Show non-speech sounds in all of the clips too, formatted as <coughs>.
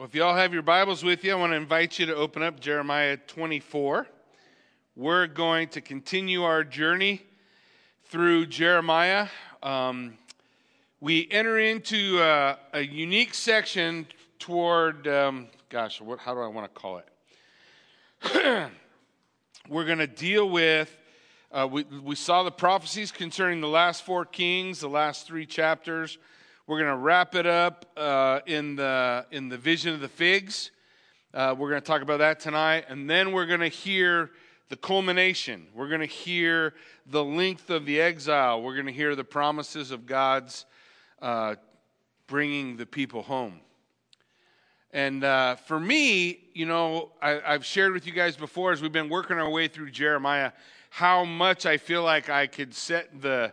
Well, if you all have your Bibles with you, I want to invite you to open up Jeremiah 24. We're going to continue our journey through Jeremiah. Um, we enter into a, a, unique section toward, um, gosh, what, how do I want to call it? <clears throat> We're going to deal with, uh, we, we saw the prophecies concerning the last four kings, the last three chapters. We're going to wrap it up uh, in, the, in the vision of the figs. Uh, we're going to talk about that tonight. And then we're going to hear the culmination. We're going to hear the length of the exile. We're going to hear the promises of God's uh, bringing the people home. And uh, for me, you know, I, I've shared with you guys before as we've been working our way through Jeremiah how much I feel like I could set the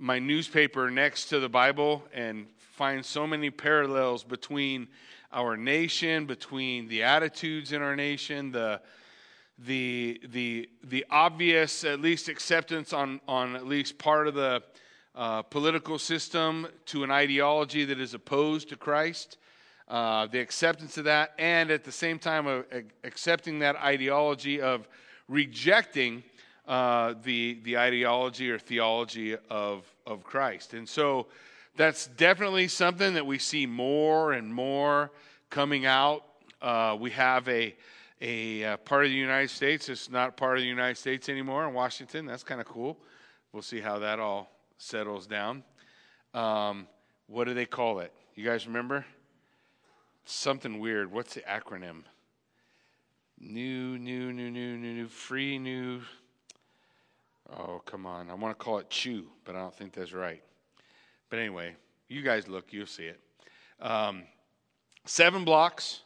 my newspaper next to the Bible and find so many parallels between our nation, between the attitudes in our nation, the the the the obvious at least acceptance on on at least part of the uh, political system to an ideology that is opposed to Christ, uh, the acceptance of that, and at the same time of accepting that ideology of rejecting uh, the, the ideology or theology of, of Christ. And so that's definitely something that we see more and more coming out. Uh, we have a, a, a, uh, part of the United States that's not part of the United States anymore in Washington. That's kind of cool. We'll see how that all settles down. Um, what do they call it? You guys remember? Something weird. What's the acronym? New, new, new, new, new, new, free, new. Oh, come on. I want to call it chew, but I don't think that's right. But anyway, you guys look, you'll see it. Um, seven blocks.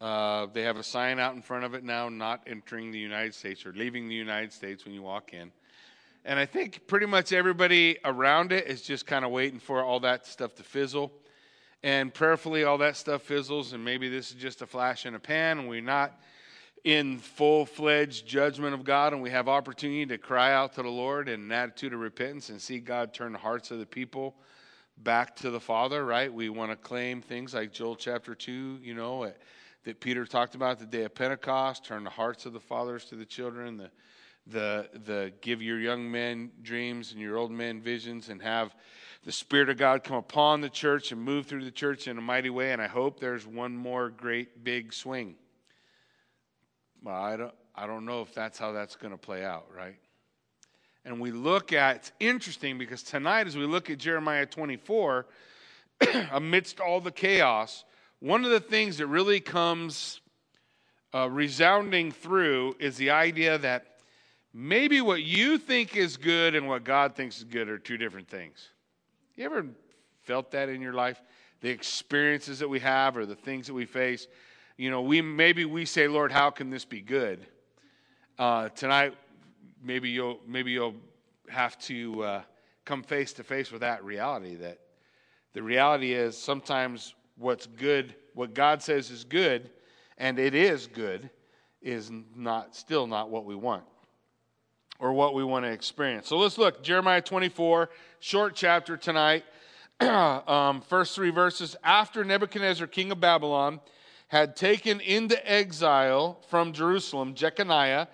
Uh, they have a sign out in front of it now, not entering the United States or leaving the United States when you walk in. And I think pretty much everybody around it is just kind of waiting for all that stuff to fizzle. And prayerfully, all that stuff fizzles, and maybe this is just a flash in a pan, and we're not in full fledged judgment of God and we have opportunity to cry out to the Lord in an attitude of repentance and see God turn the hearts of the people back to the Father, right? We want to claim things like Joel chapter 2, you know, uh, that Peter talked about the day of Pentecost, turn the hearts of the fathers to the children, the the the give your young men dreams and your old men visions and have the spirit of God come upon the church and move through the church in a mighty way and I hope there's one more great big swing well, I don't, I don't know if that's how that's going to play out, right? And we look at, it's interesting because tonight, as we look at Jeremiah 24, <clears throat> amidst all the chaos, one of the things that really comes uh, resounding through is the idea that maybe what you think is good and what God thinks is good are two different things. You ever felt that in your life? The experiences that we have or the things that we face you know, we maybe we say, Lord, how can this be good? Uh, tonight, maybe you'll maybe you'll have to uh, come face to face with that reality. That the reality is sometimes what's good, what God says is good, and it is good, is not still not what we want or what we want to experience. So let's look Jeremiah 24, short chapter tonight. <clears throat> um, first three verses. After Nebuchadnezzar, king of Babylon had taken into exile from Jerusalem Jeconiah,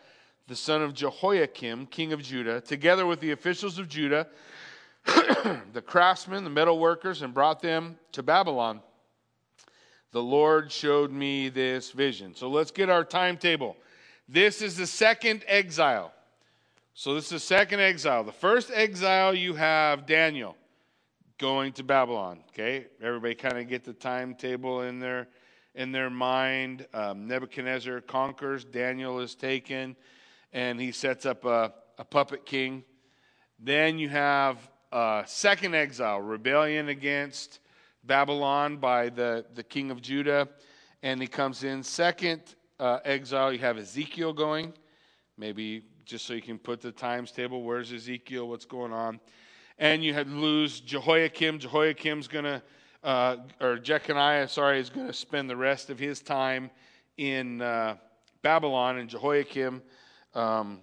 the son of Jehoiakim, king of Judah, together with the officials of Judah, <clears throat> the craftsmen, the metal workers, and brought them to Babylon. The Lord showed me this vision. So let's get our timetable. This is the second exile. So this is the second exile. The first exile you have Daniel going to Babylon. Okay, everybody kind of get the timetable in there in their mind. Um, Nebuchadnezzar conquers, Daniel is taken, and he sets up a, a puppet king. Then you have a second exile, rebellion against Babylon by the, the king of Judah, and he comes in. Second uh, exile, you have Ezekiel going. Maybe just so you can put the times table. Where's Ezekiel? What's going on? And you had lose Jehoiakim. Jehoiakim's going to uh, or Jeconiah, sorry, is going to spend the rest of his time in uh, Babylon, and Jehoiakim, um,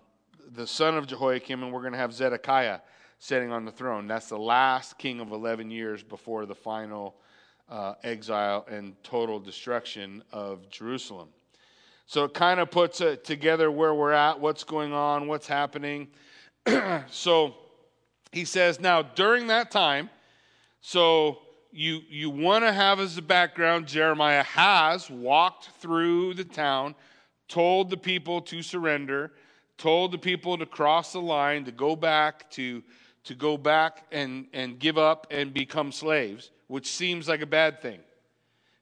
the son of Jehoiakim, and we're going to have Zedekiah sitting on the throne. That's the last king of 11 years before the final uh, exile and total destruction of Jerusalem. So it kind of puts it together where we're at, what's going on, what's happening. <clears throat> so he says, now during that time, so you you want to have as a background, Jeremiah has walked through the town, told the people to surrender, told the people to cross the line, to go back, to to go back and, and give up and become slaves, which seems like a bad thing.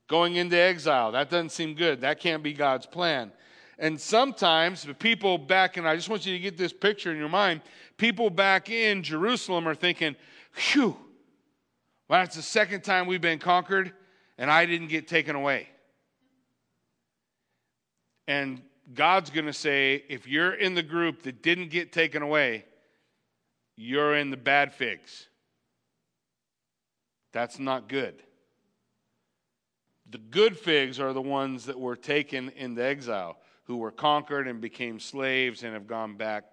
Going into exile, that doesn't seem good. That can't be God's plan. And sometimes the people back in, I just want you to get this picture in your mind. People back in Jerusalem are thinking, phew, well, that's the second time we've been conquered and I didn't get taken away. And God's going to say, if you're in the group that didn't get taken away, you're in the bad figs. That's not good. The good figs are the ones that were taken into exile, who were conquered and became slaves and have gone back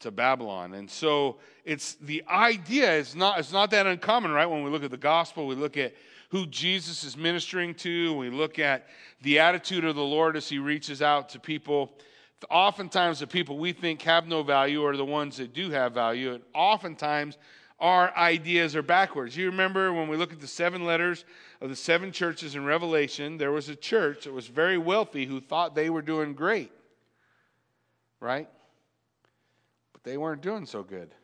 to Babylon. And so it's the idea is not it's not that uncommon, right? When we look at the gospel, we look at who Jesus is ministering to, we look at the attitude of the Lord as he reaches out to people oftentimes the people we think have no value are the ones that do have value. And oftentimes our ideas are backwards. You remember when we look at the seven letters of the seven churches in Revelation, there was a church that was very wealthy who thought they were doing great, right? But they weren't doing so good,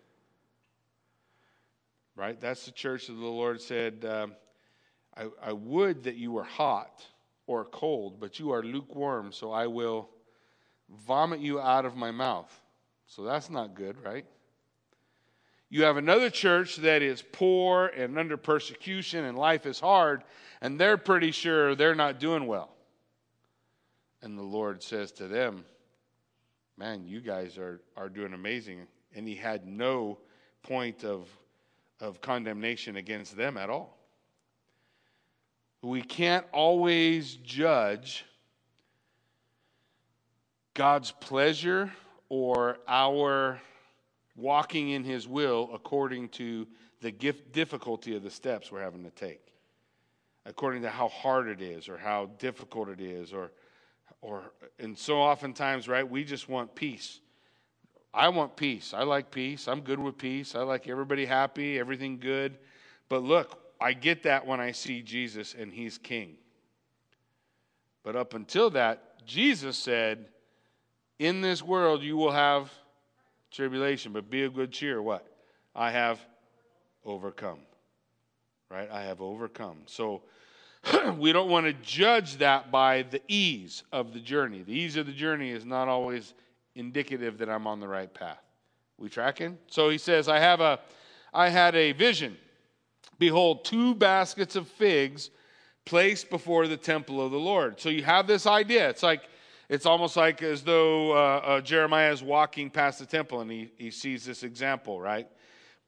right? That's the church that the Lord said, uh, I, I would that you were hot or cold, but you are lukewarm, so I will vomit you out of my mouth. So that's not good, right? You have another church that is poor and under persecution and life is hard, and they're pretty sure they're not doing well. And the Lord says to them, Man, you guys are, are doing amazing. And he had no point of, of condemnation against them at all. We can't always judge God's pleasure or our walking in His will according to the difficulty of the steps we're having to take, according to how hard it is or how difficult it is, or, or, and so oftentimes, right, we just want peace. I want peace. I like peace. I'm good with peace. I like everybody happy, everything good. But look, I get that when I see Jesus and He's King. But up until that, Jesus said, in this world you will have tribulation, but be of good cheer. What? I have overcome. Right? I have overcome. So <clears throat> we don't want to judge that by the ease of the journey. The ease of the journey is not always indicative that I'm on the right path. We tracking? So he says, I have a I had a vision. Behold, two baskets of figs placed before the temple of the Lord. So you have this idea. It's like it's almost like as though uh, uh, Jeremiah is walking past the temple and he, he sees this example, right?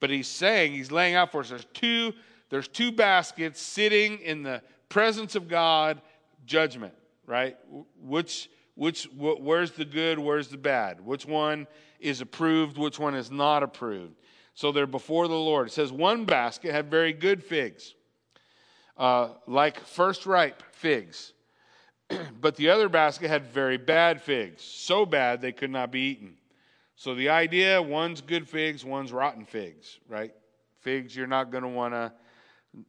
But he's saying, he's laying out for us there's two, there's two baskets sitting in the presence of God, judgment, right? Which, which, wh- where's the good, where's the bad? Which one is approved, which one is not approved? So they're before the Lord. It says one basket had very good figs, uh, like first ripe figs <clears throat> but the other basket had very bad figs, so bad they could not be eaten. So the idea one's good figs, one's rotten figs, right? Figs you're not going to want to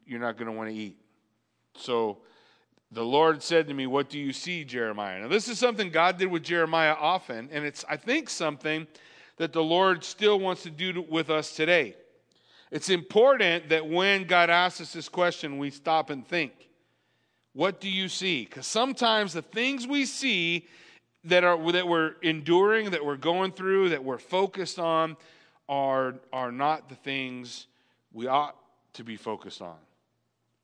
you're not going to want to eat. So the Lord said to me, "What do you see, Jeremiah?" Now this is something God did with Jeremiah often, and it's I think something that the Lord still wants to do with us today. It's important that when God asks us this question, we stop and think. What do you see? Because sometimes the things we see that are that we're enduring, that we're going through, that we're focused on, are are not the things we ought to be focused on.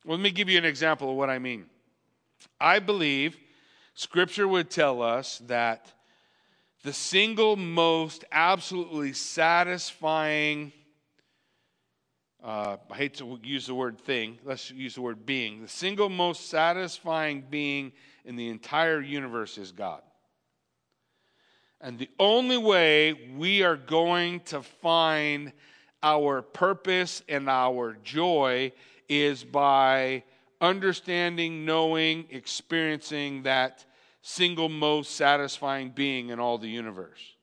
Well, let me give you an example of what I mean. I believe Scripture would tell us that the single most absolutely satisfying uh, I hate to use the word thing, let's use the word being. The single most satisfying being in the entire universe is God. And the only way we are going to find our purpose and our joy is by understanding, knowing, experiencing that single most satisfying being in all the universe.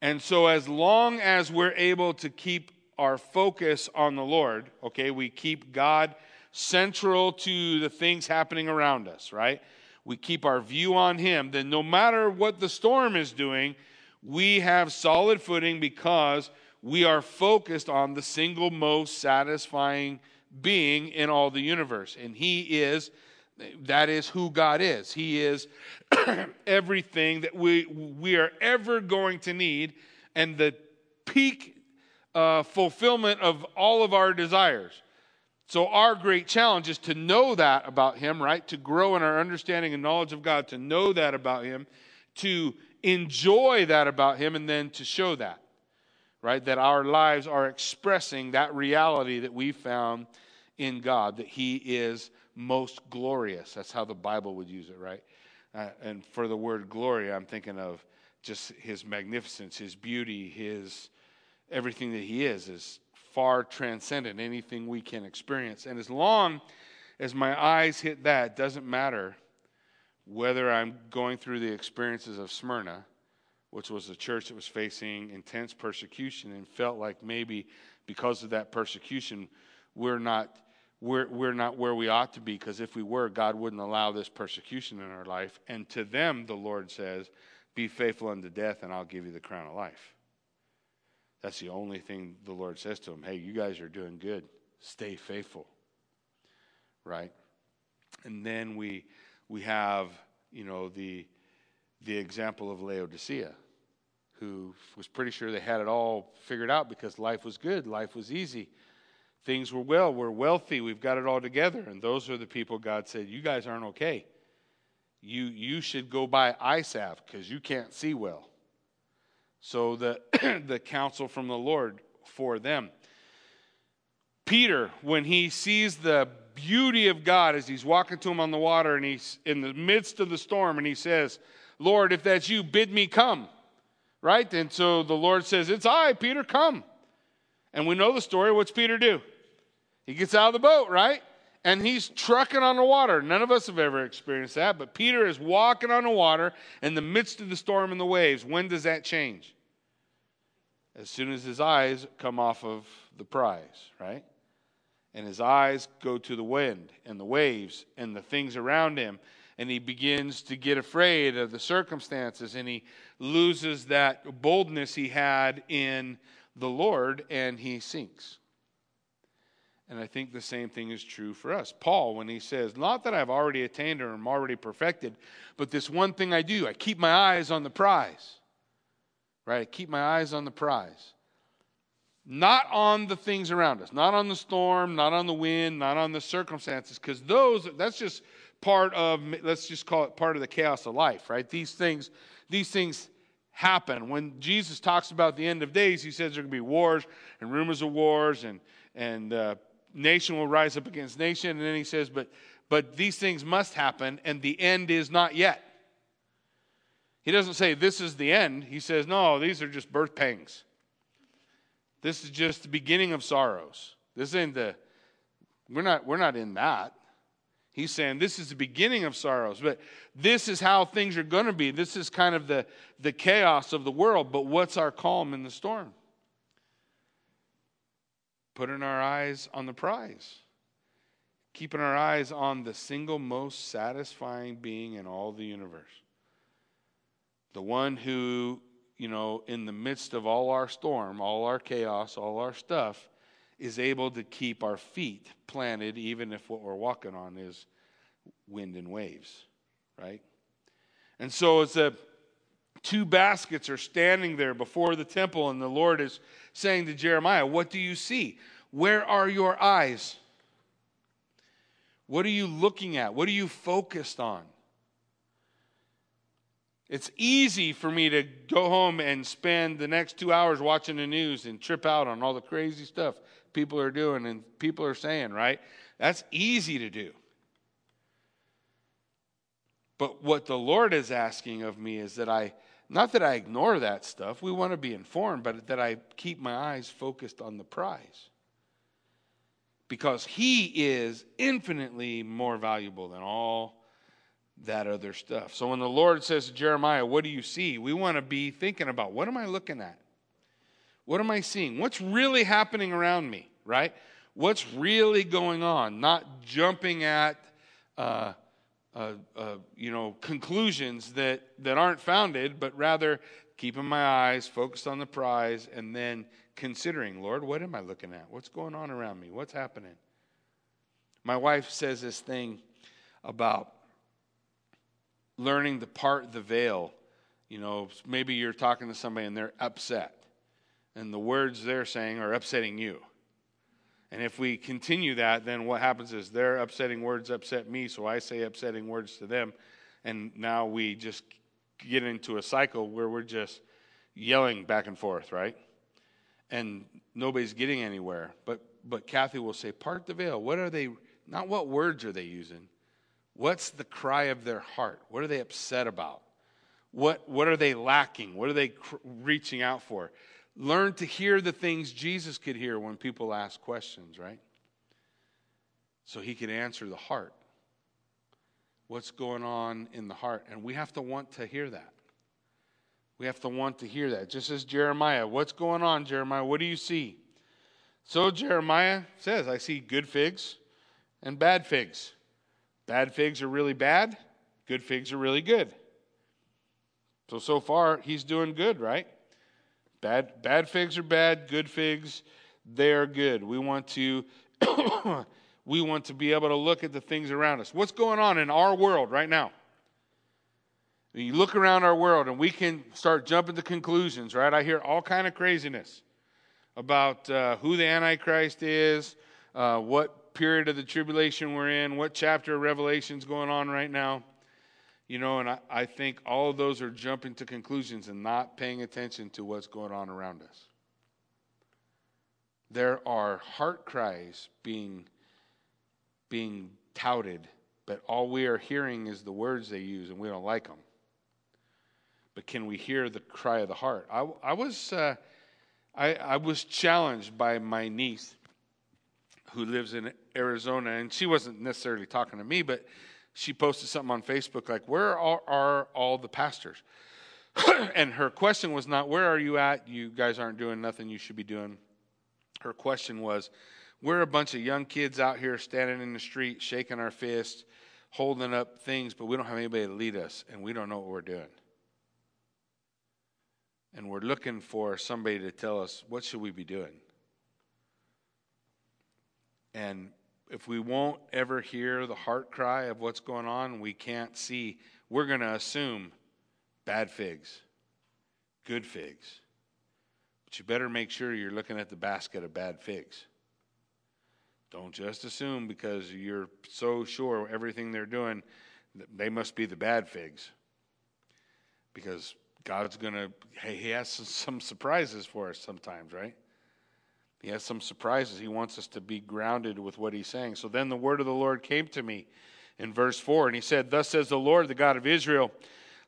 And so, as long as we're able to keep our focus on the Lord, okay, we keep God central to the things happening around us, right? We keep our view on Him, then no matter what the storm is doing, we have solid footing because we are focused on the single most satisfying being in all the universe. And He is, that is who God is. He is <clears throat> everything that we, we are ever going to need and the peak uh, fulfillment of all of our desires. So, our great challenge is to know that about Him, right? To grow in our understanding and knowledge of God, to know that about Him, to enjoy that about Him, and then to show that, right? That our lives are expressing that reality that we found in God, that He is most glorious. That's how the Bible would use it, right? Uh, and for the word glory, I'm thinking of just His magnificence, His beauty, His everything that He is is far transcendent anything we can experience. And as long as my eyes hit that, doesn't matter whether I'm going through the experiences of Smyrna, which was a church that was facing intense persecution and felt like maybe because of that persecution, we're not. We're, we're not where we ought to be because if we were, God wouldn't allow this persecution in our life. And to them, the Lord says, Be faithful unto death, and I'll give you the crown of life. That's the only thing the Lord says to them. Hey, you guys are doing good. Stay faithful. Right? And then we we have, you know, the the example of Laodicea, who was pretty sure they had it all figured out because life was good, life was easy. Things were well, we're wealthy, we've got it all together. And those are the people God said, You guys aren't okay. You you should go buy salve because you can't see well. So the, <clears throat> the counsel from the Lord for them. Peter, when he sees the beauty of God as he's walking to him on the water and he's in the midst of the storm and he says, Lord, if that's you, bid me come. Right? And so the Lord says, It's I, Peter, come. And we know the story. What's Peter do? He gets out of the boat, right? And he's trucking on the water. None of us have ever experienced that, but Peter is walking on the water in the midst of the storm and the waves. When does that change? As soon as his eyes come off of the prize, right? And his eyes go to the wind and the waves and the things around him. And he begins to get afraid of the circumstances and he loses that boldness he had in the Lord and he sinks. And I think the same thing is true for us. Paul, when he says, Not that I've already attained or am already perfected, but this one thing I do, I keep my eyes on the prize. Right? I keep my eyes on the prize. Not on the things around us, not on the storm, not on the wind, not on the circumstances, because those, that's just part of, let's just call it part of the chaos of life, right? These things, these things happen. When Jesus talks about the end of days, he says there are going to be wars and rumors of wars and, and uh, nation will rise up against nation. And then he says, but, but these things must happen, and the end is not yet. He doesn't say this is the end. He says, no, these are just birth pangs. This is just the beginning of sorrows. This ain't the, we're not, we're not in that. He's saying this is the beginning of sorrows, but this is how things are going to be. This is kind of the, the chaos of the world, but what's our calm in the storm? Putting our eyes on the prize, keeping our eyes on the single most satisfying being in all the universe. The one who, you know, in the midst of all our storm, all our chaos, all our stuff, is able to keep our feet planted, even if what we're walking on is wind and waves, right? And so it's a two baskets are standing there before the temple, and the Lord is saying to Jeremiah, What do you see? Where are your eyes? What are you looking at? What are you focused on? It's easy for me to go home and spend the next two hours watching the news and trip out on all the crazy stuff people are doing and people are saying, right? That's easy to do. But what the Lord is asking of me is that I not that I ignore that stuff, we want to be informed, but that I keep my eyes focused on the prize. because he is infinitely more valuable than all that other stuff. So when the Lord says to Jeremiah, What do you see? we want to be thinking about what am I looking at? What am I seeing? What's really happening around me, right? What's really going on? Not jumping at, uh, uh, uh, you know, conclusions that, that aren't founded, but rather keeping my eyes focused on the prize and then considering, Lord, what am I looking at? What's going on around me? What's happening? My wife says this thing about learning to part the veil. You know, maybe you're talking to somebody and they're upset, and the words they're saying are upsetting you. And if we continue that, then what happens is their upsetting words upset me, so I say upsetting words to them, and now we just get into a cycle where we're just yelling back and forth, right? And nobody's getting anywhere. But but Kathy will say, "Part the veil." What are they? Not what words are they using? What's the cry of their heart? What are they upset about? What, what are they lacking? What are they cr- reaching out for? Learn to hear the things Jesus could hear when people ask questions, right? So he could answer the heart. What's going on in the heart? And we have to want to hear that. We have to want to hear that. Just as Jeremiah, what's going on, Jeremiah? What do you see? So Jeremiah says, I see good figs and bad figs. Bad figs are really bad, good figs are really good. So, so far, he's doing good, right? Bad, bad figs are bad, good figs, they're good. We want to. <coughs> we want to be able to look at the things around us. What's going on in our world right now? You look around our world and we can start jumping to conclusions, right? I hear all kind of craziness about uh, who the Antichrist is, uh, what period of the tribulation we're in, what chapter of Revelation's going on right now. You know, and I, I think all of those are jumping to conclusions and not paying attention to what's going on around us. There are heart cries being, being touted, but all we are hearing is the words they use, and we don't like them. But can we hear the cry of the heart? I, I was, uh, I, I was challenged by my niece who lives in Arizona, and she wasn't necessarily talking to me, but she posted something on Facebook like, Where are, are all the pastors? <clears throat> and her question was not, Where are you at? You guys aren't doing nothing you should be doing. Her question was, We're a bunch of young kids out here standing in the street, shaking our fists, holding up things, but we don't have anybody to lead us, and we don't know what we're doing. And we're looking for somebody to tell us, What should we be doing? And if we won't ever hear the heart cry of what's going on, we can't see, we're going to assume bad figs, good figs. But you better make sure you're looking at the basket of bad figs. Don't just assume because you're so sure everything they're doing, they must be the bad figs. Because God's going to, hey, He has some surprises for us sometimes, right? He has some surprises. He wants us to be grounded with what he's saying. So then the word of the Lord came to me in verse 4, and he said, Thus says the Lord, the God of Israel,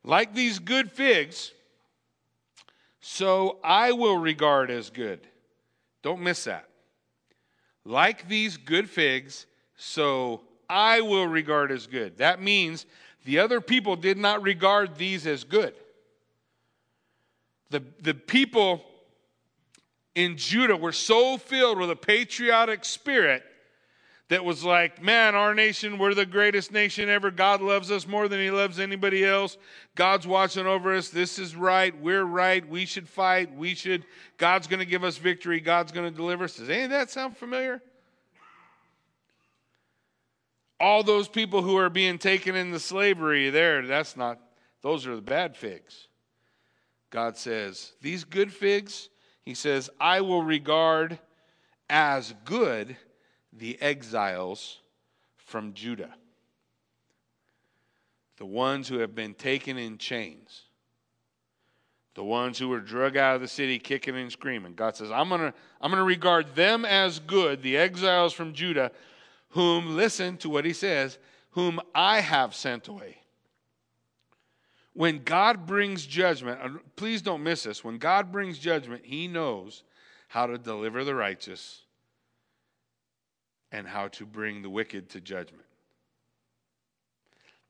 like these good figs, so I will regard as good. Don't miss that. Like these good figs, so I will regard as good. That means the other people did not regard these as good. The, the people in Judah we were so filled with a patriotic spirit that was like, man, our nation, we're the greatest nation ever. God loves us more than he loves anybody else. God's watching over us. This is right. We're right. We should fight. We should, God's going to give us victory. God's going to deliver us. Does any of that sound familiar? All those people who are being taken into slavery there, that's not, those are the bad figs. God says, these good figs, he says, I will regard as good the exiles from Judah, the ones who have been taken in chains, the ones who were drug out of the city kicking and screaming. God says, I'm going to I'm going to regard them as good, the exiles from Judah, whom, listen to what he says, whom I have sent away. When God brings judgment, please don't miss this. When God brings judgment, He knows how to deliver the righteous and how to bring the wicked to judgment.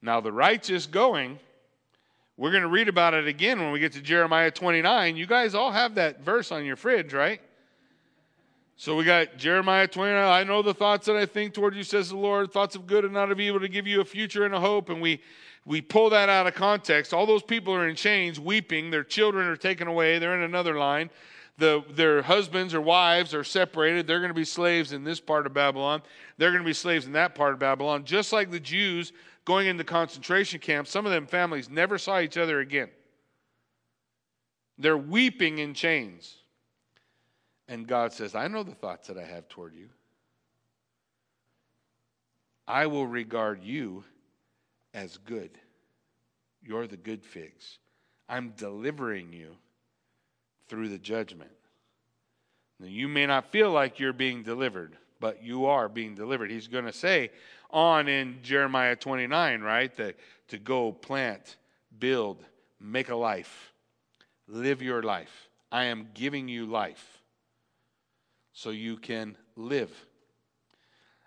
Now, the righteous going, we're going to read about it again when we get to Jeremiah 29. You guys all have that verse on your fridge, right? So we got Jeremiah 29. I know the thoughts that I think toward you, says the Lord, thoughts of good and not of evil to give you a future and a hope. And we we pull that out of context. All those people are in chains, weeping. Their children are taken away. They're in another line. The, their husbands or wives are separated. They're going to be slaves in this part of Babylon. They're going to be slaves in that part of Babylon. Just like the Jews going into concentration camps, some of them families never saw each other again. They're weeping in chains. And God says, I know the thoughts that I have toward you. I will regard you as good. You're the good figs. I'm delivering you through the judgment. Now, you may not feel like you're being delivered, but you are being delivered. He's going to say on in Jeremiah 29, right, that to go plant, build, make a life, live your life. I am giving you life so you can live.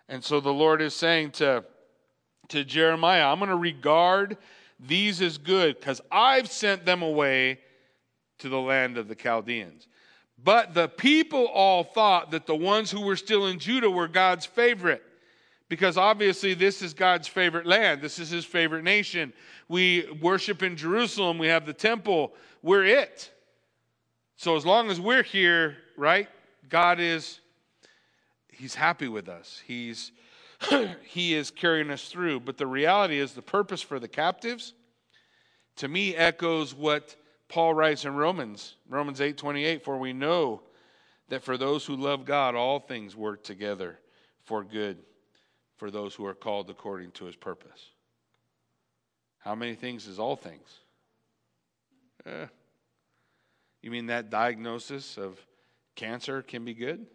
And so the Lord is saying to, to Jeremiah, I'm going to regard these as good because I've sent them away to the land of the Chaldeans. But the people all thought that the ones who were still in Judah were God's favorite because obviously this is God's favorite land. This is his favorite nation. We worship in Jerusalem, we have the temple, we're it. So as long as we're here, right? God is he's happy with us. He's <coughs> he is carrying us through. But the reality is the purpose for the captives to me echoes what Paul writes in Romans, Romans 8:28, for we know that for those who love God all things work together for good for those who are called according to his purpose. How many things is all things? Eh. You mean that diagnosis of cancer can be good?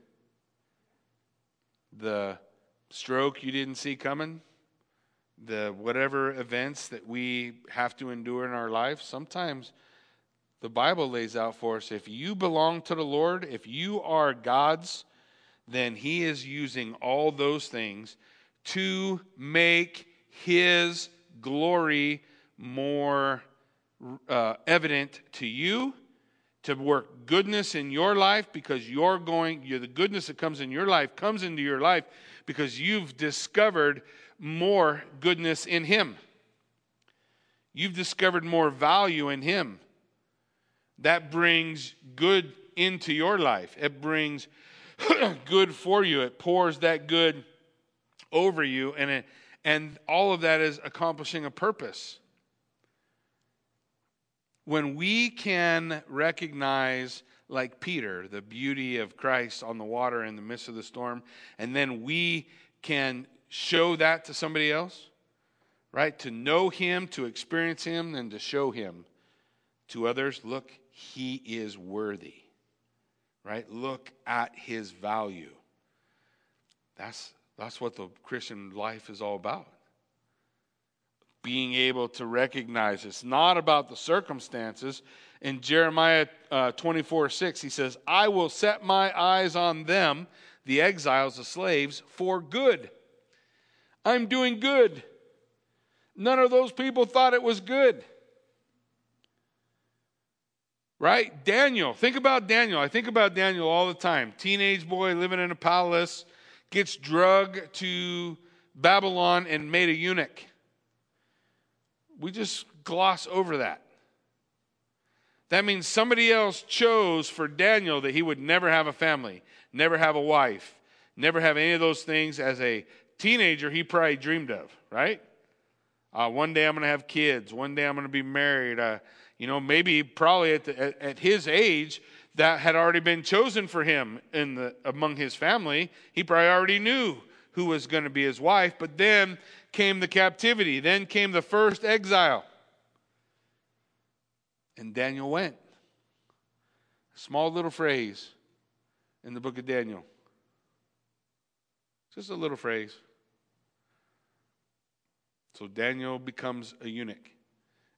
The stroke you didn't see coming? The whatever events that we have to endure in our life? Sometimes the Bible lays out for us if you belong to the Lord, if you are God's, then He is using all those things to make His glory more uh, evident to you to work goodness in your life because you're going, you're, the goodness that comes in your life comes into your life because you've discovered more goodness in Him. You've discovered more value in Him. That brings good into your life. It brings <clears throat> good for you. It pours that good over you, and, it, and all of that is accomplishing a purpose when we can recognize, like Peter, the beauty of Christ on the water in the midst of the storm, and then we can show that to somebody else, right? To know Him, to experience Him, and to show Him to others, look, He is worthy, right? Look at His value. That's, that's what the Christian life is all about being able to recognize it's not about the circumstances. In Jeremiah uh, 24 6, he says, I will set my eyes on them, the exiles, the slaves, for good. I'm doing good. None of those people thought it was good. Right? Daniel. Think about Daniel. I think about Daniel all the time. Teenage boy living in a palace, gets drugged to Babylon and made a eunuch we just gloss over that. That means somebody else chose for Daniel that he would never have a family, never have a wife, never have any of those things as a teenager he probably dreamed of, right? Uh, one day I'm going to have kids. One day I'm going to be married. Uh, you know, maybe probably at, the, at, at, his age, that had already been chosen for him in the, among his family. He probably already knew who was going to be his wife. But then came the captivity, then came the first exile. And Daniel went. Small little phrase in the book of Daniel. Just a little phrase. So Daniel becomes a eunuch.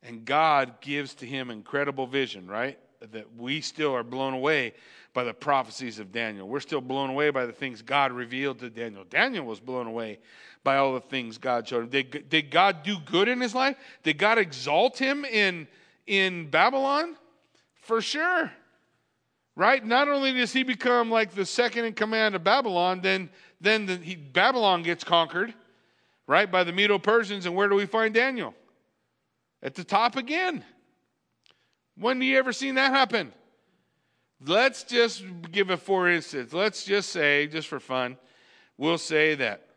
And God gives to him incredible vision, right? that we still are blown away by the prophecies of Daniel. We're still blown away by the things God revealed to Daniel. Daniel was blown away by all the things God showed him. Did, did God do good in his life? Did God exalt him in, in Babylon? For sure. Right? Not only does he become like the second in command of Babylon, then, then the, he, Babylon gets conquered, right, by the Medo Persians. And where do we find Daniel? At the top again. When do you ever seen that happen? Let's just give a for instance. Let's just say, just for fun, we'll say that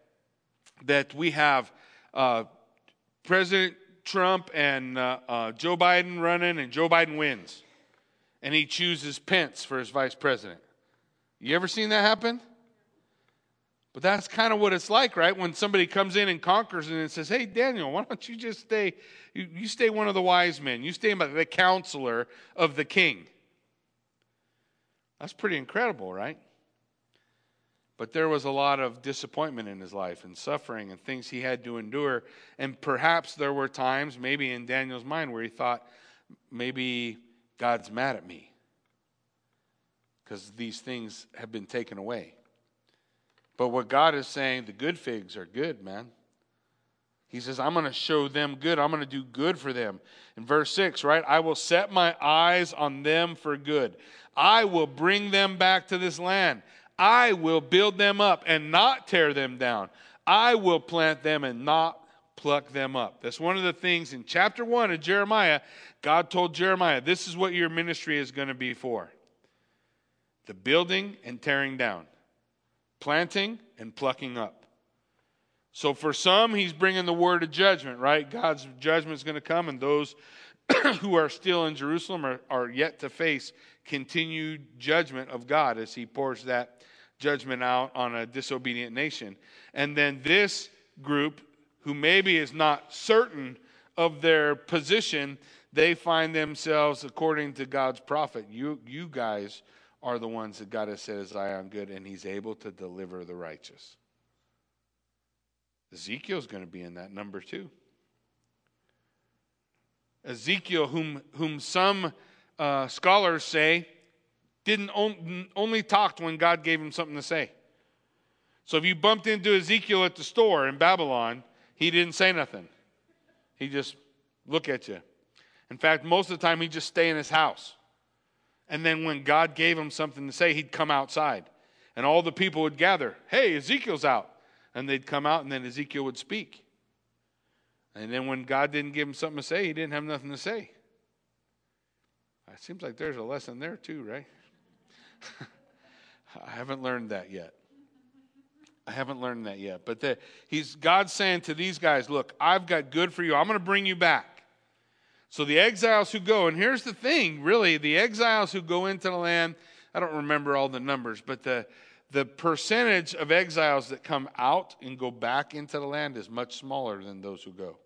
that we have uh, President Trump and uh, uh, Joe Biden running, and Joe Biden wins, and he chooses Pence for his vice president. You ever seen that happen? But that's kind of what it's like, right? When somebody comes in and conquers and says, "Hey, Daniel, why don't you just stay? You, you stay one of the wise men. You stay the counselor of the king." That's pretty incredible, right? But there was a lot of disappointment in his life and suffering and things he had to endure. And perhaps there were times, maybe in Daniel's mind, where he thought, maybe God's mad at me because these things have been taken away. But what God is saying, the good figs are good, man. He says, I'm going to show them good. I'm going to do good for them. In verse 6, right? I will set my eyes on them for good. I will bring them back to this land. I will build them up and not tear them down. I will plant them and not pluck them up. That's one of the things in chapter 1 of Jeremiah. God told Jeremiah, This is what your ministry is going to be for the building and tearing down, planting and plucking up. So for some, he's bringing the word of judgment, right? God's judgment is going to come, and those <clears throat> who are still in Jerusalem are, are yet to face continued judgment of God as he pours that judgment out on a disobedient nation. And then this group, who maybe is not certain of their position, they find themselves, according to God's prophet, you, you guys are the ones that God has set as Zion good, and he's able to deliver the righteous. Ezekiel's going to be in that number too. Ezekiel, whom, whom some uh, scholars say didn't on, only talked when God gave him something to say. So if you bumped into Ezekiel at the store in Babylon, he didn't say nothing. He just look at you. In fact, most of the time he'd just stay in his house. And then when God gave him something to say, he'd come outside. And all the people would gather, hey, Ezekiel's out. And they'd come out, and then Ezekiel would speak. And then when God didn't give him something to say, he didn't have nothing to say. It seems like there's a lesson there too, right? <laughs> I haven't learned that yet. I haven't learned that yet. But the, he's God's saying to these guys, look, I've got good for you. I'm going to bring you back. So the exiles who go, and here's the thing, really, the exiles who go into the land, I don't remember all the numbers, but the the percentage of exiles that come out and go back into the land is much smaller than those who go.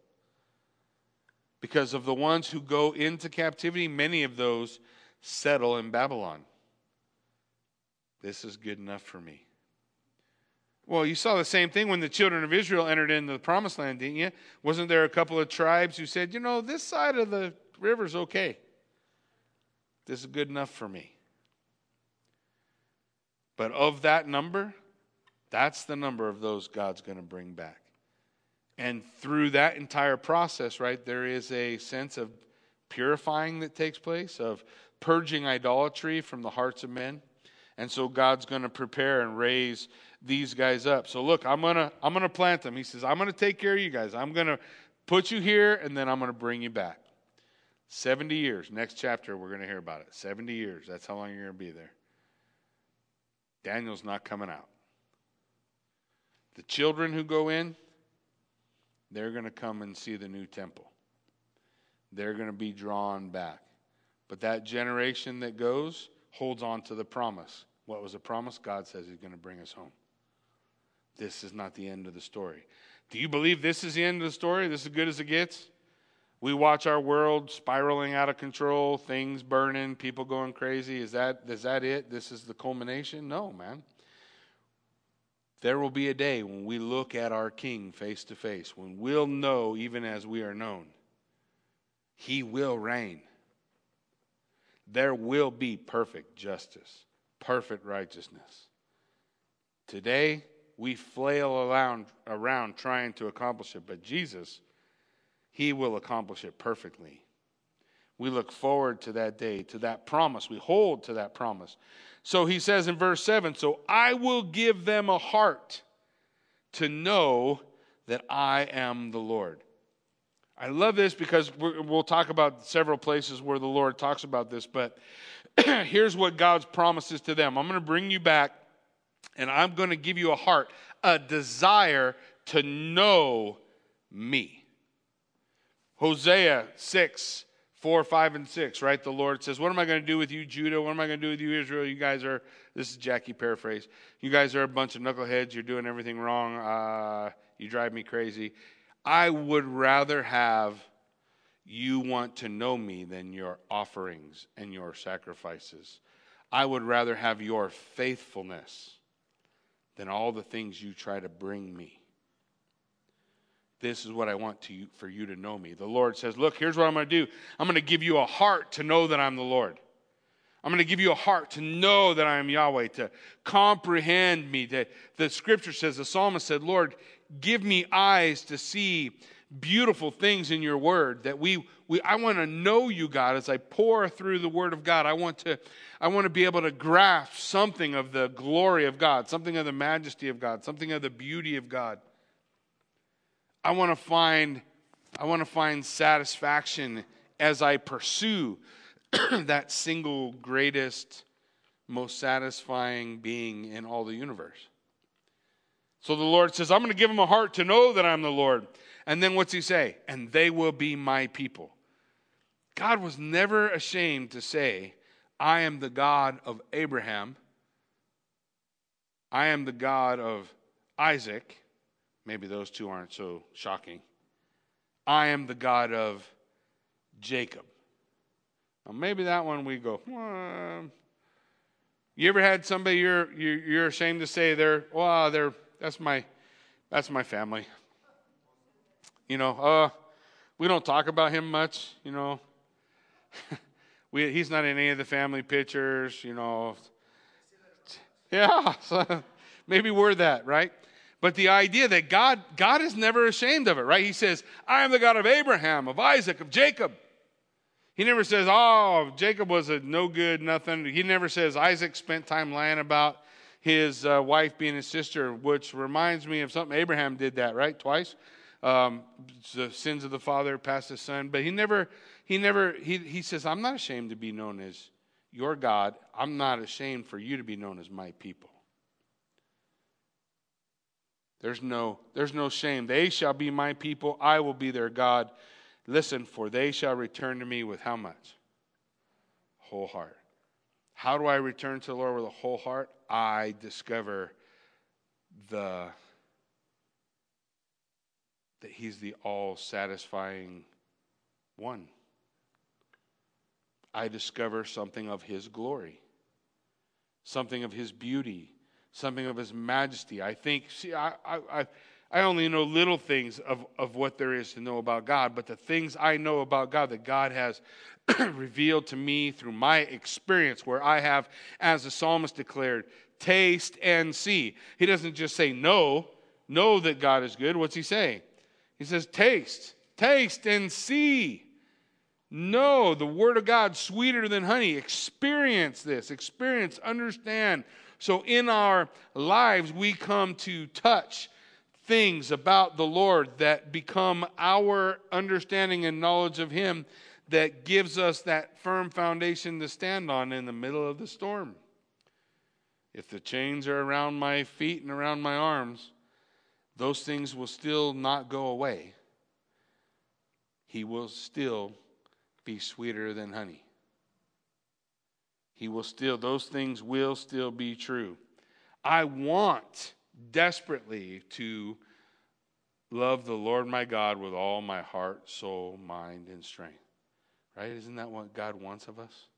Because of the ones who go into captivity, many of those settle in Babylon. This is good enough for me. Well, you saw the same thing when the children of Israel entered into the promised land, didn't you? Wasn't there a couple of tribes who said, you know, this side of the river's okay? This is good enough for me. But of that number, that's the number of those God's going to bring back. And through that entire process, right, there is a sense of purifying that takes place, of purging idolatry from the hearts of men. And so God's going to prepare and raise these guys up. So look, I'm going to I'm going to plant them. He says, "I'm going to take care of you guys. I'm going to put you here and then I'm going to bring you back." 70 years. Next chapter we're going to hear about it. 70 years. That's how long you're going to be there. Daniel's not coming out. The children who go in, they're going to come and see the new temple. They're going to be drawn back. But that generation that goes holds on to the promise. What was the promise? God says He's going to bring us home. This is not the end of the story. Do you believe this is the end of the story? This is as good as it gets? We watch our world spiraling out of control, things burning, people going crazy. Is that, is that it? This is the culmination? No, man. There will be a day when we look at our King face to face, when we'll know, even as we are known, He will reign. there will be perfect justice, perfect righteousness. Today, we flail around, around trying to accomplish it, but Jesus, He will accomplish it perfectly. We look forward to that day, to that promise. We hold to that promise. So he says in verse 7 So I will give them a heart to know that I am the Lord. I love this because we'll talk about several places where the Lord talks about this, but <clears throat> here's what God's promises to them. I'm going to bring you back and I'm going to give you a heart, a desire to know me. Hosea 6 4, 5, and 6, right? The Lord says, What am I going to do with you, Judah? What am I going to do with you, Israel? You guys are, this is Jackie paraphrase. You guys are a bunch of knuckleheads. You're doing everything wrong. Uh, you drive me crazy. I would rather have you want to know me than your offerings and your sacrifices. I would rather have your faithfulness than all the things you try to bring me. This is what I want to for you to know me. The Lord says, Look, here's what I'm going to do. I'm going to give you a heart to know that I'm the Lord. I'm going to give you a heart to know that I am Yahweh, to comprehend me. To, the scripture says, the psalmist said, Lord, give me eyes to see beautiful things in your word that we, we i want to know you god as i pore through the word of god i want to i want to be able to grasp something of the glory of god something of the majesty of god something of the beauty of god I want to find I want to find satisfaction as I pursue <clears throat> that single greatest most satisfying being in all the universe. So the Lord says, I'm going to give them a heart to know that I'm the Lord. And then what's he say? And they will be my people. God was never ashamed to say, I am the God of Abraham. I am the God of Isaac. Maybe those two aren't so shocking. I am the God of Jacob. Now, maybe that one we go, well, you ever had somebody you're, you're ashamed to say they're, well, they're, that's my, that's my family. You know, uh, we don't talk about him much, you know. <laughs> we, he's not in any of the family pictures, you know. Yeah, <laughs> so maybe we're that, right? But the idea that God, God is never ashamed of it, right? He says, I am the God of Abraham, of Isaac, of Jacob. He never says, oh, Jacob was a no good, nothing. He never says Isaac spent time lying about his uh, wife being his sister, which reminds me of something Abraham did that, right? Twice. Um, the sins of the father passed the son. But he never, he never, he, he says, I'm not ashamed to be known as your God. I'm not ashamed for you to be known as my people. There's no, there's no shame. They shall be my people. I will be their God. Listen, for they shall return to me with how much? Whole heart. How do I return to the Lord with a whole heart? I discover the that He's the all satisfying one. I discover something of His glory, something of His beauty, something of his majesty. I think, see, I, I, I only know little things of, of what there is to know about God, but the things I know about God that God has <clears throat> revealed to me through my experience, where I have, as the psalmist declared, taste and see. He doesn't just say know, know that God is good. What's he say? He says, taste, taste and see. Know the word of God sweeter than honey. Experience this. Experience, understand, so in our lives, we come to touch things about the Lord that become our understanding and knowledge of Him that gives us that firm foundation to stand on in the middle of the storm. If the chains are around my feet and around my arms, those things will still not go away. He will still be sweeter than honey. He will still, those things will still be true. I want desperately to love the Lord my God with all my heart, soul, mind, and strength. Right? Isn't that what God wants of us?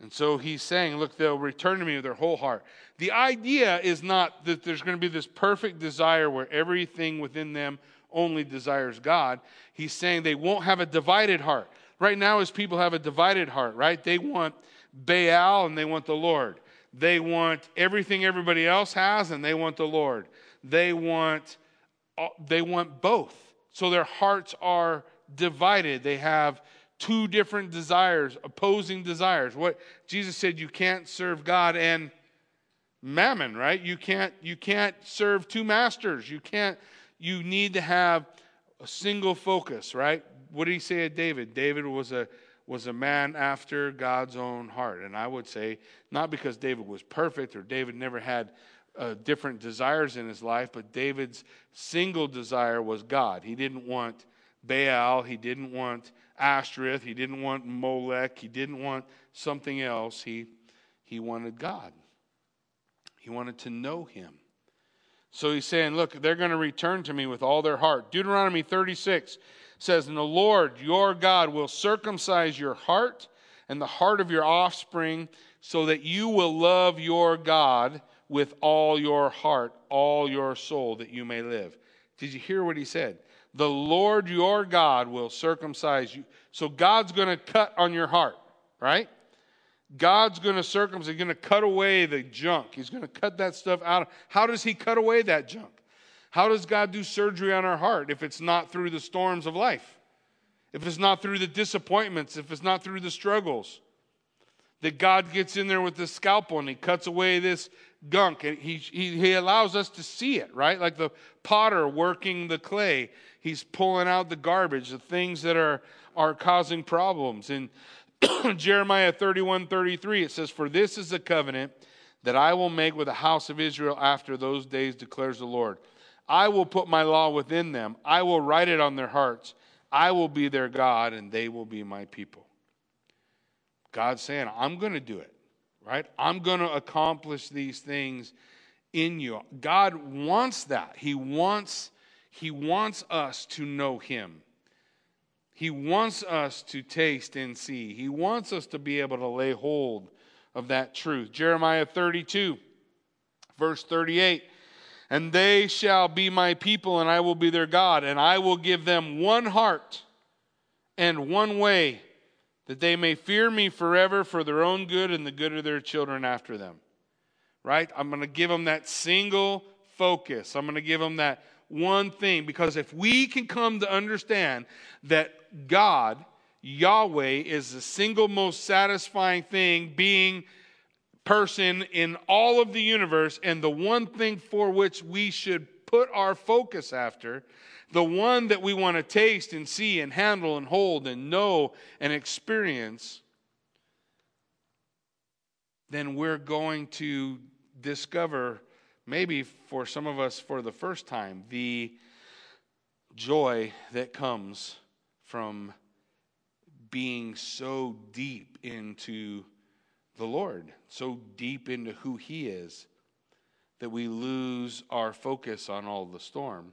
And so he's saying, look, they'll return to me with their whole heart. The idea is not that there's going to be this perfect desire where everything within them only desires God. He's saying they won't have a divided heart. right now as people have a divided heart, right? They want Baal and they want the Lord. They want everything everybody else has and they want the Lord. They want uh, they want both. So their hearts are divided. They have two different desires, opposing desires. What Jesus said you can't serve God and mammon, right? You can't you can't serve two masters. You can't you need to have a single focus, right? What did he say to David? David was a was a man after God's own heart. And I would say not because David was perfect or David never had uh, different desires in his life, but David's single desire was God. He didn't want Baal, he didn't want Ashtoreth, he didn't want Molech, he didn't want something else. He, he wanted God. He wanted to know him. So he's saying, Look, they're going to return to me with all their heart. Deuteronomy 36 says, And the Lord your God will circumcise your heart and the heart of your offspring, so that you will love your God with all your heart, all your soul, that you may live. Did you hear what he said? The Lord your God will circumcise you. So God's going to cut on your heart, right? God's going to circumcise, he's going to cut away the junk. He's going to cut that stuff out. How does he cut away that junk? How does God do surgery on our heart if it's not through the storms of life? If it's not through the disappointments, if it's not through the struggles? That God gets in there with the scalpel and he cuts away this gunk and he, he, he allows us to see it, right? Like the potter working the clay, he's pulling out the garbage, the things that are, are causing problems. In <coughs> Jeremiah 31 33, it says, For this is the covenant that I will make with the house of Israel after those days, declares the Lord. I will put my law within them, I will write it on their hearts. I will be their God, and they will be my people. God's saying, I'm going to do it right? I'm going to accomplish these things in you. God wants that. He wants he wants us to know him. He wants us to taste and see. He wants us to be able to lay hold of that truth. Jeremiah 32 verse 38 and they shall be my people and I will be their God and I will give them one heart and one way that they may fear me forever for their own good and the good of their children after them. Right? I'm going to give them that single focus. I'm going to give them that one thing because if we can come to understand that God, Yahweh, is the single most satisfying thing, being person in all of the universe, and the one thing for which we should put our focus after, the one that we want to taste and see and handle and hold and know and experience, then we're going to discover, maybe for some of us for the first time, the joy that comes from being so deep into the Lord, so deep into who He is, that we lose our focus on all the storm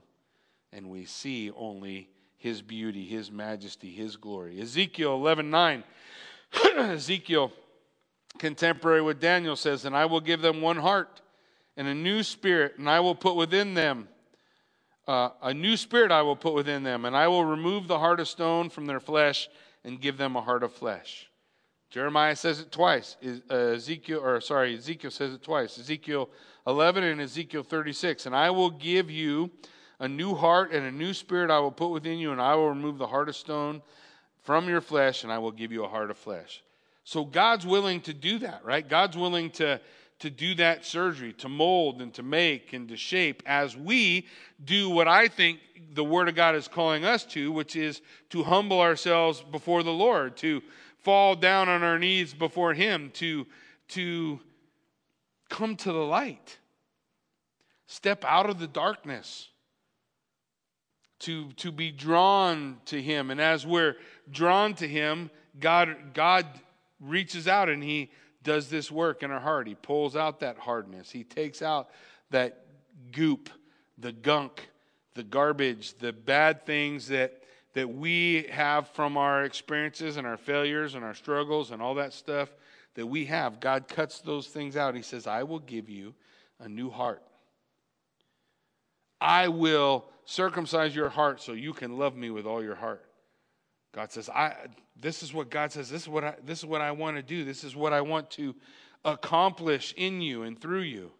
and we see only his beauty, his majesty, his glory. Ezekiel 11 9. <clears throat> Ezekiel, contemporary with Daniel, says, And I will give them one heart and a new spirit, and I will put within them uh, a new spirit I will put within them, and I will remove the heart of stone from their flesh and give them a heart of flesh. Jeremiah says it twice. Uh, Ezekiel, or sorry, Ezekiel says it twice. Ezekiel 11 and Ezekiel 36. And I will give you a new heart and a new spirit I will put within you, and I will remove the heart of stone from your flesh, and I will give you a heart of flesh. So God's willing to do that, right? God's willing to, to do that surgery, to mold and to make and to shape as we do what I think the Word of God is calling us to, which is to humble ourselves before the Lord, to fall down on our knees before Him, to, to come to the light, step out of the darkness to, to be drawn to him. And as we're drawn to him, God, God reaches out and he does this work in our heart. He pulls out that hardness, he takes out that goop, the gunk, the garbage, the bad things that, that we have from our experiences and our failures and our struggles and all that stuff that we have. God cuts those things out. He says, I will give you a new heart. I will circumcise your heart so you can love me with all your heart. God says, I, this is what God says, this is what I, this is what I want to do. This is what I want to accomplish in you and through you.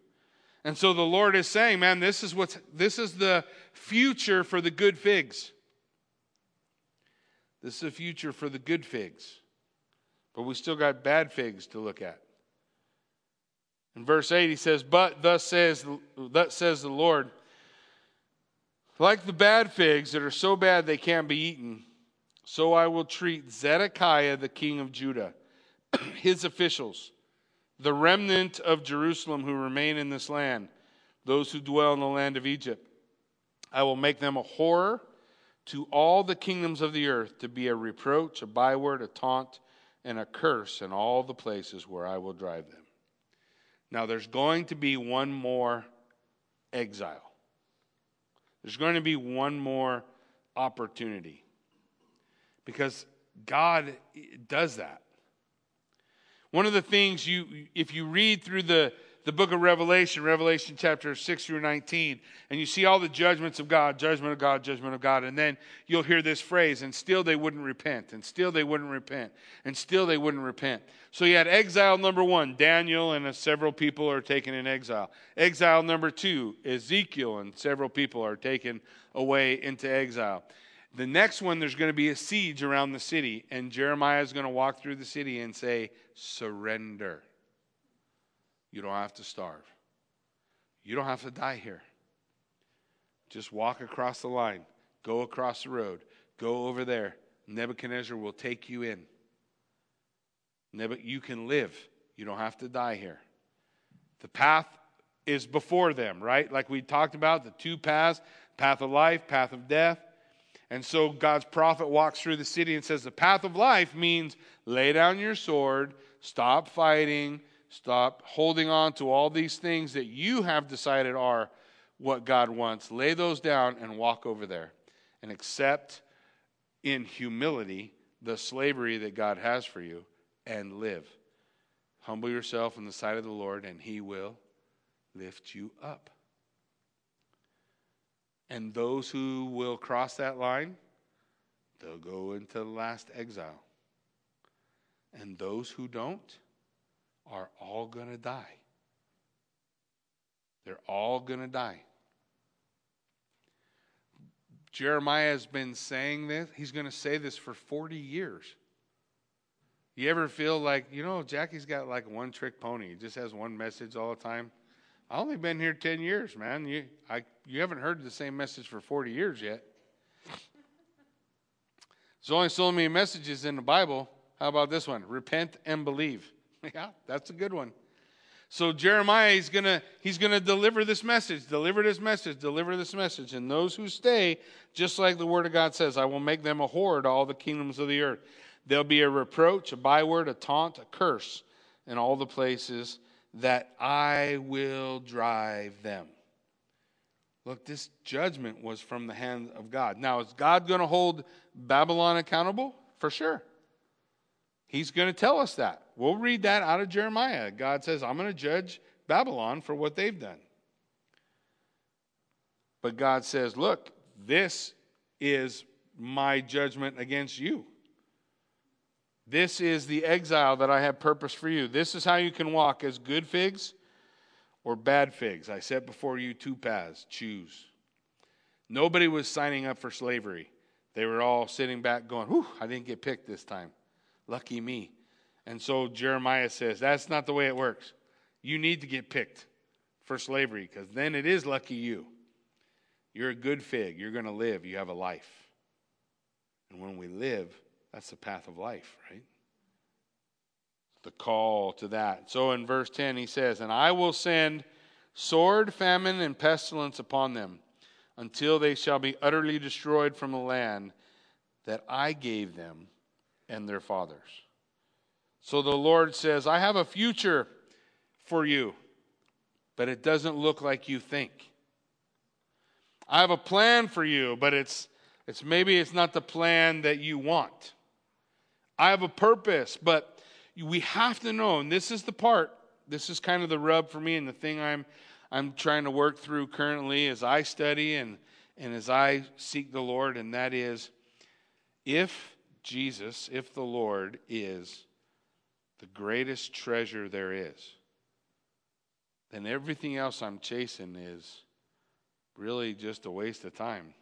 And so the Lord is saying, man, this is what's this is the future for the good figs. This is the future for the good figs. But we still got bad figs to look at. In verse 8 he says, "But thus says thus says the Lord, like the bad figs that are so bad they can't be eaten, so I will treat Zedekiah the king of Judah, <clears throat> his officials, the remnant of Jerusalem who remain in this land, those who dwell in the land of Egypt. I will make them a horror to all the kingdoms of the earth, to be a reproach, a byword, a taunt, and a curse in all the places where I will drive them. Now, there's going to be one more exile. There's going to be one more opportunity because God does that. One of the things you, if you read through the, the book of Revelation, Revelation chapter 6 through 19, and you see all the judgments of God, judgment of God, judgment of God, and then you'll hear this phrase, and still they wouldn't repent, and still they wouldn't repent, and still they wouldn't repent. So you had exile number one, Daniel and several people are taken in exile. Exile number two, Ezekiel and several people are taken away into exile. The next one, there's going to be a siege around the city, and Jeremiah is going to walk through the city and say, Surrender. You don't have to starve. You don't have to die here. Just walk across the line, go across the road, go over there. Nebuchadnezzar will take you in. You can live. You don't have to die here. The path is before them, right? Like we talked about, the two paths path of life, path of death. And so God's prophet walks through the city and says, The path of life means lay down your sword, stop fighting, stop holding on to all these things that you have decided are what God wants. Lay those down and walk over there and accept in humility the slavery that God has for you and live. Humble yourself in the sight of the Lord, and He will lift you up. And those who will cross that line, they'll go into the last exile. And those who don't are all going to die. They're all going to die. Jeremiah has been saying this. He's going to say this for 40 years. You ever feel like, you know, Jackie's got like one trick pony. He just has one message all the time? I only been here 10 years, man. You, I, you haven't heard the same message for 40 years yet. There's only so many messages in the Bible. How about this one? Repent and believe. <laughs> Yeah, that's a good one. So Jeremiah is gonna he's gonna deliver this message, deliver this message, deliver this message, and those who stay, just like the word of God says, I will make them a horror to all the kingdoms of the earth. There'll be a reproach, a byword, a taunt, a curse in all the places that I will drive them. Look, this judgment was from the hand of God. Now, is God going to hold Babylon accountable? For sure. He's going to tell us that. We'll read that out of Jeremiah. God says, I'm going to judge Babylon for what they've done. But God says, Look, this is my judgment against you. This is the exile that I have purpose for you. This is how you can walk as good figs or bad figs. I set before you two paths. Choose. Nobody was signing up for slavery. They were all sitting back going, Whew, I didn't get picked this time. Lucky me. And so Jeremiah says, That's not the way it works. You need to get picked for slavery because then it is lucky you. You're a good fig. You're going to live. You have a life. And when we live, that's the path of life, right? The call to that. So in verse 10, he says, And I will send sword, famine, and pestilence upon them until they shall be utterly destroyed from the land that I gave them and their fathers. So the Lord says, I have a future for you, but it doesn't look like you think. I have a plan for you, but it's, it's maybe it's not the plan that you want. I have a purpose, but we have to know, and this is the part, this is kind of the rub for me and the thing I'm I'm trying to work through currently as I study and, and as I seek the Lord, and that is if Jesus, if the Lord is the greatest treasure there is, then everything else I'm chasing is really just a waste of time.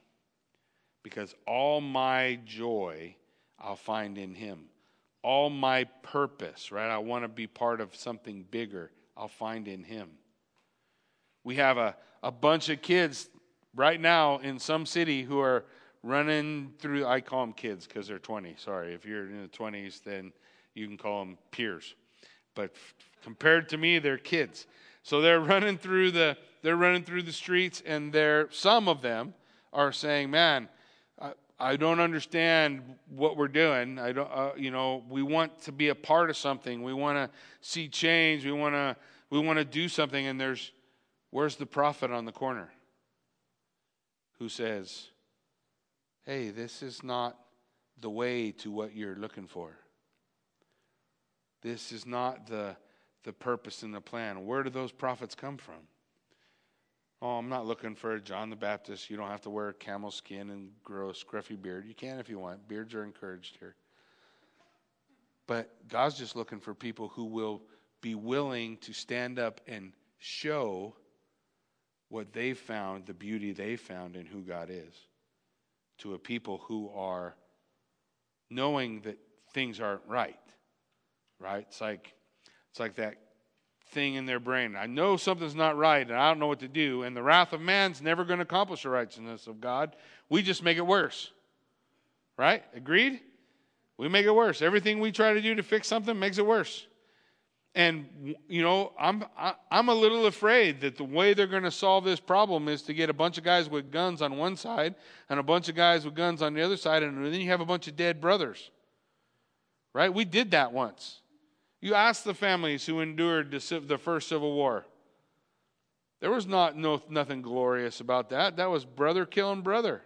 Because all my joy I'll find in Him. All my purpose, right? I want to be part of something bigger, I'll find in Him. We have a, a bunch of kids right now in some city who are running through, I call them kids because they're 20. Sorry, if you're in the 20s, then you can call them peers. But f- compared to me, they're kids. So they're running through the they're running through the streets, and they're some of them are saying, "Man, I, I don't understand what we're doing. I don't, uh, you know, we want to be a part of something. We want to see change. We want to we want to do something." And there's where's the prophet on the corner who says, "Hey, this is not the way to what you're looking for. This is not the the purpose and the plan. Where do those prophets come from? Oh, I'm not looking for John the Baptist. You don't have to wear camel skin and grow a scruffy beard. You can if you want. Beards are encouraged here. But God's just looking for people who will be willing to stand up and show what they found, the beauty they found in who God is, to a people who are knowing that things aren't right. Right? It's like it's like that thing in their brain. I know something's not right and I don't know what to do. And the wrath of man's never going to accomplish the righteousness of God. We just make it worse. Right? Agreed? We make it worse. Everything we try to do to fix something makes it worse. And you know, I'm I, I'm a little afraid that the way they're going to solve this problem is to get a bunch of guys with guns on one side and a bunch of guys with guns on the other side, and then you have a bunch of dead brothers. Right? We did that once. You ask the families who endured the first Civil War. There was not no, nothing glorious about that. That was brother killing brother.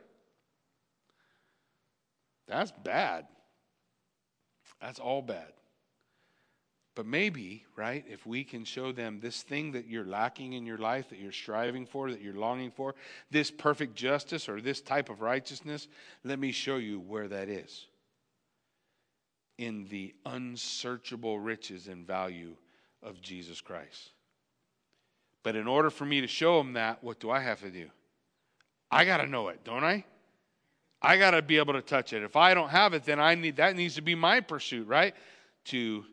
That's bad. That's all bad. But maybe, right, if we can show them this thing that you're lacking in your life, that you're striving for, that you're longing for, this perfect justice or this type of righteousness, let me show you where that is in the unsearchable riches and value of Jesus Christ. But in order for me to show them that, what do I have to do? I got to know it, don't I? I got to be able to touch it. If I don't have it, then I need that needs to be my pursuit, right? To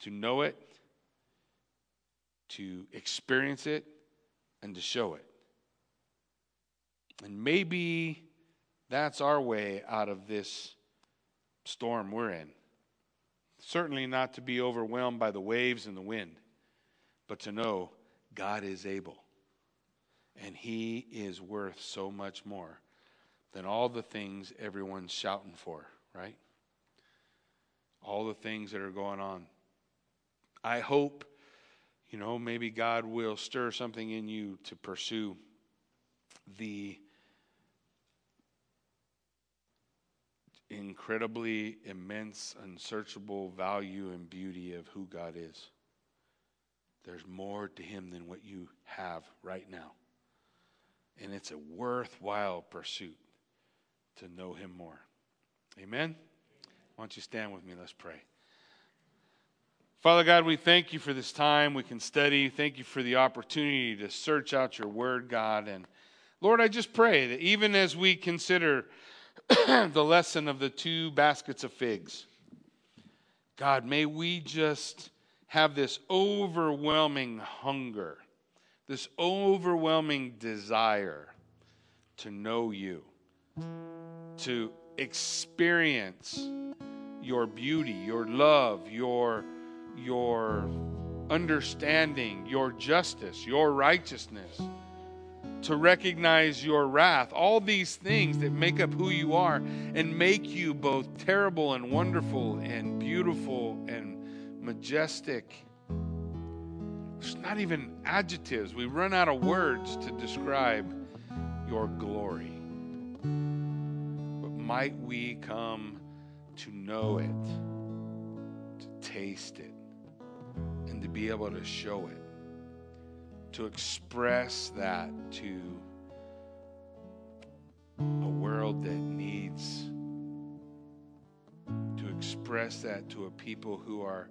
to know it, to experience it, and to show it. And maybe that's our way out of this storm we're in. Certainly not to be overwhelmed by the waves and the wind, but to know God is able. And He is worth so much more than all the things everyone's shouting for, right? All the things that are going on. I hope, you know, maybe God will stir something in you to pursue the incredibly immense, unsearchable value and beauty of who God is. There's more to Him than what you have right now. And it's a worthwhile pursuit to know Him more. Amen? Why don't you stand with me? Let's pray. Father God, we thank you for this time we can study. Thank you for the opportunity to search out your word, God. And Lord, I just pray that even as we consider <clears throat> the lesson of the two baskets of figs. God, may we just have this overwhelming hunger, this overwhelming desire to know you, to experience your beauty, your love, your, your understanding, your justice, your righteousness to recognize your wrath, all these things that make up who you are and make you both terrible and wonderful and beautiful and majestic. There's not even adjectives. We run out of words to describe your glory. But might we come to know it, to taste it, to be able to show it to express that to a world that needs to express that to a people who are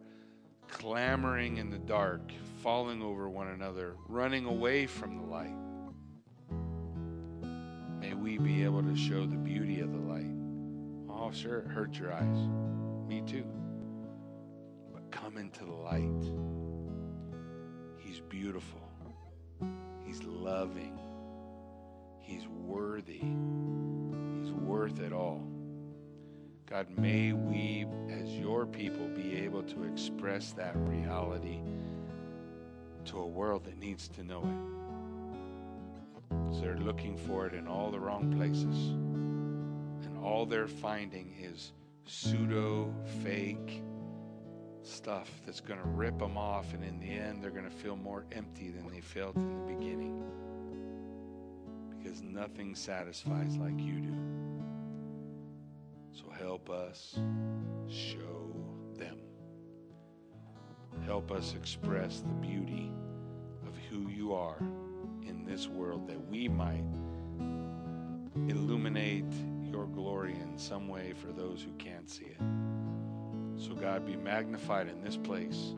clamoring in the dark, falling over one another, running away from the light. May we be able to show the beauty of the light. Oh, sure, it hurts your eyes. Me too. But come into the light. Beautiful. He's loving. He's worthy. He's worth it all. God, may we, as your people, be able to express that reality to a world that needs to know it. So they're looking for it in all the wrong places. And all they're finding is pseudo, fake stuff that's going to rip them off. And in the end, they're going to feel more empty than they felt in the beginning. Because nothing satisfies like you do. So help us show them. Help us express the beauty of who you are in this world that we might illuminate your glory in some way for those who can't see it. So, God, be magnified in this place,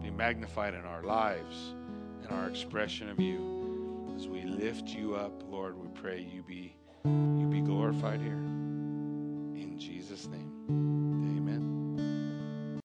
be magnified in our lives and our expression of you. As we lift you up, Lord, we pray you be, you be glorified here. In Jesus' name.